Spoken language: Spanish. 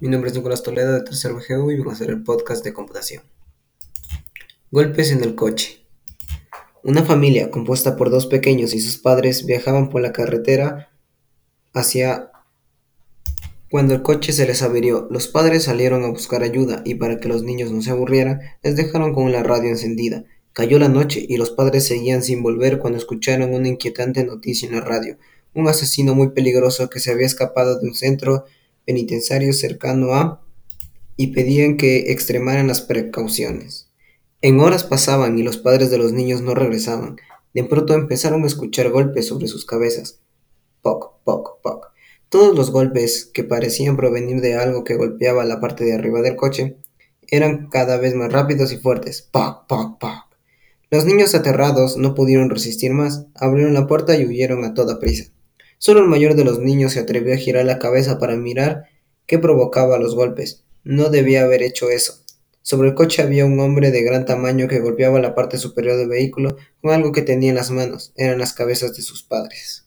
Mi nombre es Nicolás Toledo de Tercer BGU y vengo a hacer el podcast de computación. Golpes en el coche. Una familia compuesta por dos pequeños y sus padres viajaban por la carretera hacia... Cuando el coche se les averió, los padres salieron a buscar ayuda y para que los niños no se aburrieran, les dejaron con la radio encendida. Cayó la noche y los padres seguían sin volver cuando escucharon una inquietante noticia en la radio. Un asesino muy peligroso que se había escapado de un centro penitenciario cercano a y pedían que extremaran las precauciones. En horas pasaban y los padres de los niños no regresaban. De pronto empezaron a escuchar golpes sobre sus cabezas. Poc, poc, poc. Todos los golpes, que parecían provenir de algo que golpeaba la parte de arriba del coche, eran cada vez más rápidos y fuertes. Poc, poc, poc. Los niños aterrados no pudieron resistir más, abrieron la puerta y huyeron a toda prisa. Solo el mayor de los niños se atrevió a girar la cabeza para mirar qué provocaba los golpes. No debía haber hecho eso. Sobre el coche había un hombre de gran tamaño que golpeaba la parte superior del vehículo con algo que tenía en las manos. Eran las cabezas de sus padres.